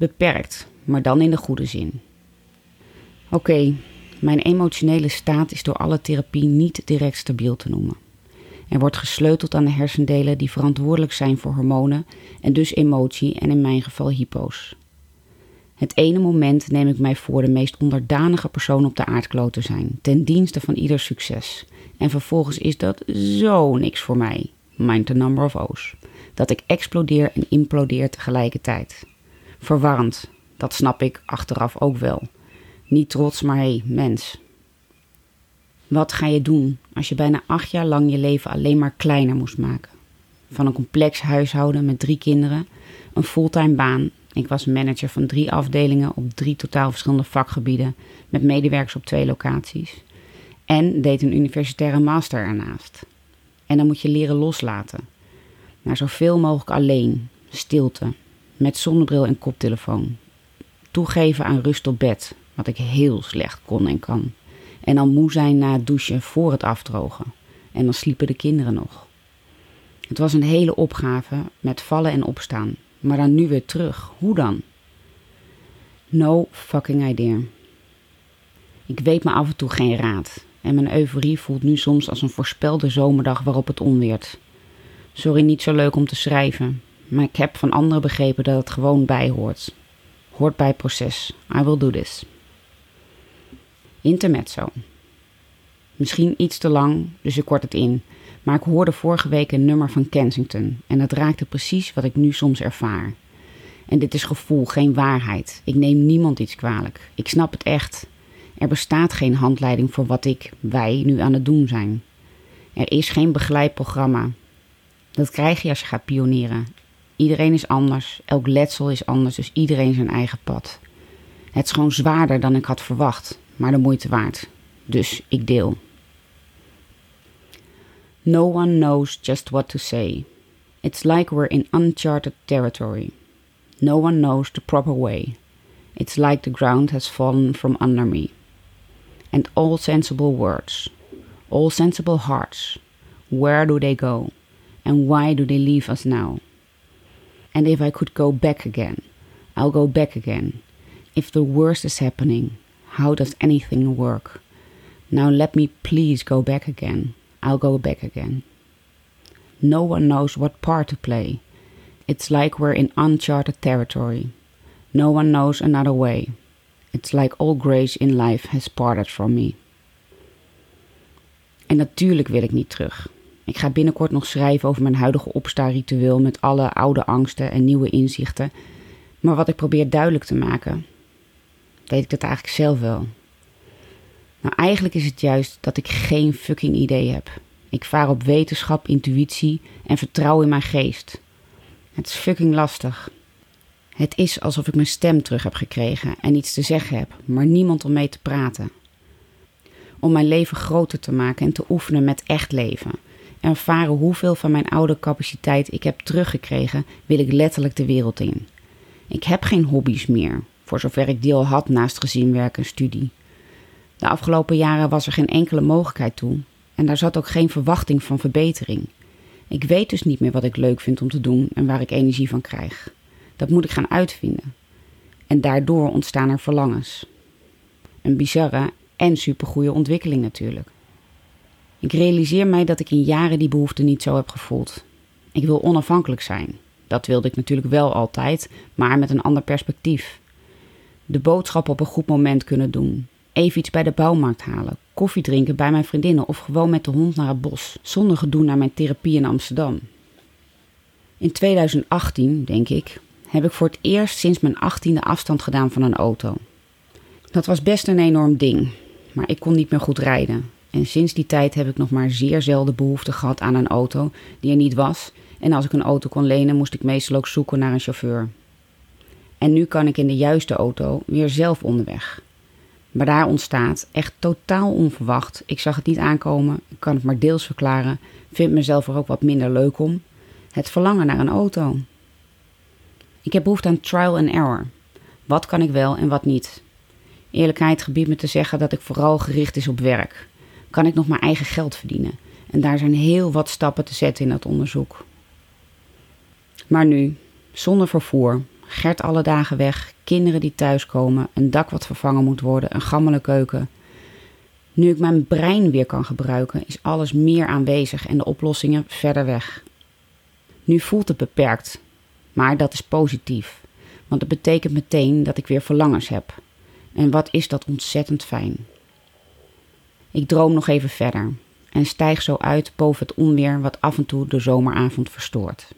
Beperkt, maar dan in de goede zin. Oké, mijn emotionele staat is door alle therapie niet direct stabiel te noemen. Er wordt gesleuteld aan de hersendelen die verantwoordelijk zijn voor hormonen en dus emotie en in mijn geval hypo's. Het ene moment neem ik mij voor de meest onderdanige persoon op de aardkloot te zijn, ten dienste van ieder succes. En vervolgens is dat zo niks voor mij, mind the number of O's, dat ik explodeer en implodeer tegelijkertijd. Verwarrend, dat snap ik achteraf ook wel. Niet trots, maar hé, hey, mens. Wat ga je doen als je bijna acht jaar lang je leven alleen maar kleiner moest maken? Van een complex huishouden met drie kinderen, een fulltime baan. Ik was manager van drie afdelingen op drie totaal verschillende vakgebieden met medewerkers op twee locaties. En deed een universitaire master ernaast. En dan moet je leren loslaten. Naar zoveel mogelijk alleen, stilte, met zonnebril en koptelefoon. Toegeven aan rust op bed, wat ik heel slecht kon en kan. En dan moe zijn na het douchen voor het afdrogen. En dan sliepen de kinderen nog. Het was een hele opgave met vallen en opstaan. Maar dan nu weer terug. Hoe dan? No fucking idea. Ik weet me af en toe geen raad. En mijn euforie voelt nu soms als een voorspelde zomerdag waarop het onweert. Sorry, niet zo leuk om te schrijven. Maar ik heb van anderen begrepen dat het gewoon bij hoort. Hoort bij proces. I will do this. Intermezzo. Misschien iets te lang, dus ik kort het in. Maar ik hoorde vorige week een nummer van Kensington en dat raakte precies wat ik nu soms ervaar. En dit is gevoel, geen waarheid. Ik neem niemand iets kwalijk. Ik snap het echt. Er bestaat geen handleiding voor wat ik, wij, nu aan het doen zijn. Er is geen begeleidprogramma. Dat krijg je als je gaat pioneren. Iedereen is anders, elk letsel is anders, dus iedereen zijn eigen pad. Het is gewoon zwaarder dan ik had verwacht, maar de moeite waard. Dus ik deel. No one knows just what to say. It's like we're in uncharted territory. No one knows the proper way. It's like the ground has fallen from under me. And all sensible words, all sensible hearts, where do they go? And why do they leave us now? And if I could go back again, I'll go back again. If the worst is happening, how does anything work? Now let me please go back again. I'll go back again. No one knows what part to play. It's like we're in uncharted territory. No one knows another way. It's like all grace in life has parted from me. En natuurlijk wil ik niet terug. Ik ga binnenkort nog schrijven over mijn huidige opstaarritueel met alle oude angsten en nieuwe inzichten. Maar wat ik probeer duidelijk te maken, weet ik dat eigenlijk zelf wel. Nou, eigenlijk is het juist dat ik geen fucking idee heb. Ik vaar op wetenschap, intuïtie en vertrouw in mijn geest. Het is fucking lastig. Het is alsof ik mijn stem terug heb gekregen en iets te zeggen heb, maar niemand om mee te praten. Om mijn leven groter te maken en te oefenen met echt leven. En ervaren hoeveel van mijn oude capaciteit ik heb teruggekregen, wil ik letterlijk de wereld in. Ik heb geen hobby's meer, voor zover ik die al had naast gezinwerk en studie. De afgelopen jaren was er geen enkele mogelijkheid toe en daar zat ook geen verwachting van verbetering. Ik weet dus niet meer wat ik leuk vind om te doen en waar ik energie van krijg. Dat moet ik gaan uitvinden. En daardoor ontstaan er verlangens. Een bizarre en supergoeie ontwikkeling natuurlijk. Ik realiseer mij dat ik in jaren die behoefte niet zo heb gevoeld. Ik wil onafhankelijk zijn. Dat wilde ik natuurlijk wel altijd, maar met een ander perspectief. De boodschap op een goed moment kunnen doen. Even iets bij de bouwmarkt halen. Koffie drinken bij mijn vriendinnen of gewoon met de hond naar het bos. Zonder gedoe naar mijn therapie in Amsterdam. In 2018, denk ik, heb ik voor het eerst sinds mijn achttiende afstand gedaan van een auto. Dat was best een enorm ding, maar ik kon niet meer goed rijden. En sinds die tijd heb ik nog maar zeer zelden behoefte gehad aan een auto die er niet was. En als ik een auto kon lenen, moest ik meestal ook zoeken naar een chauffeur. En nu kan ik in de juiste auto weer zelf onderweg. Maar daar ontstaat, echt totaal onverwacht, ik zag het niet aankomen, ik kan het maar deels verklaren, vind mezelf er ook wat minder leuk om, het verlangen naar een auto. Ik heb behoefte aan trial and error. Wat kan ik wel en wat niet? Eerlijkheid gebiedt me te zeggen dat ik vooral gericht is op werk. Kan ik nog mijn eigen geld verdienen? En daar zijn heel wat stappen te zetten in dat onderzoek. Maar nu, zonder vervoer, Gert alle dagen weg, kinderen die thuiskomen, een dak wat vervangen moet worden, een gammele keuken. Nu ik mijn brein weer kan gebruiken, is alles meer aanwezig en de oplossingen verder weg. Nu voelt het beperkt, maar dat is positief, want het betekent meteen dat ik weer verlangens heb. En wat is dat ontzettend fijn. Ik droom nog even verder en stijg zo uit boven het onweer wat af en toe de zomeravond verstoort.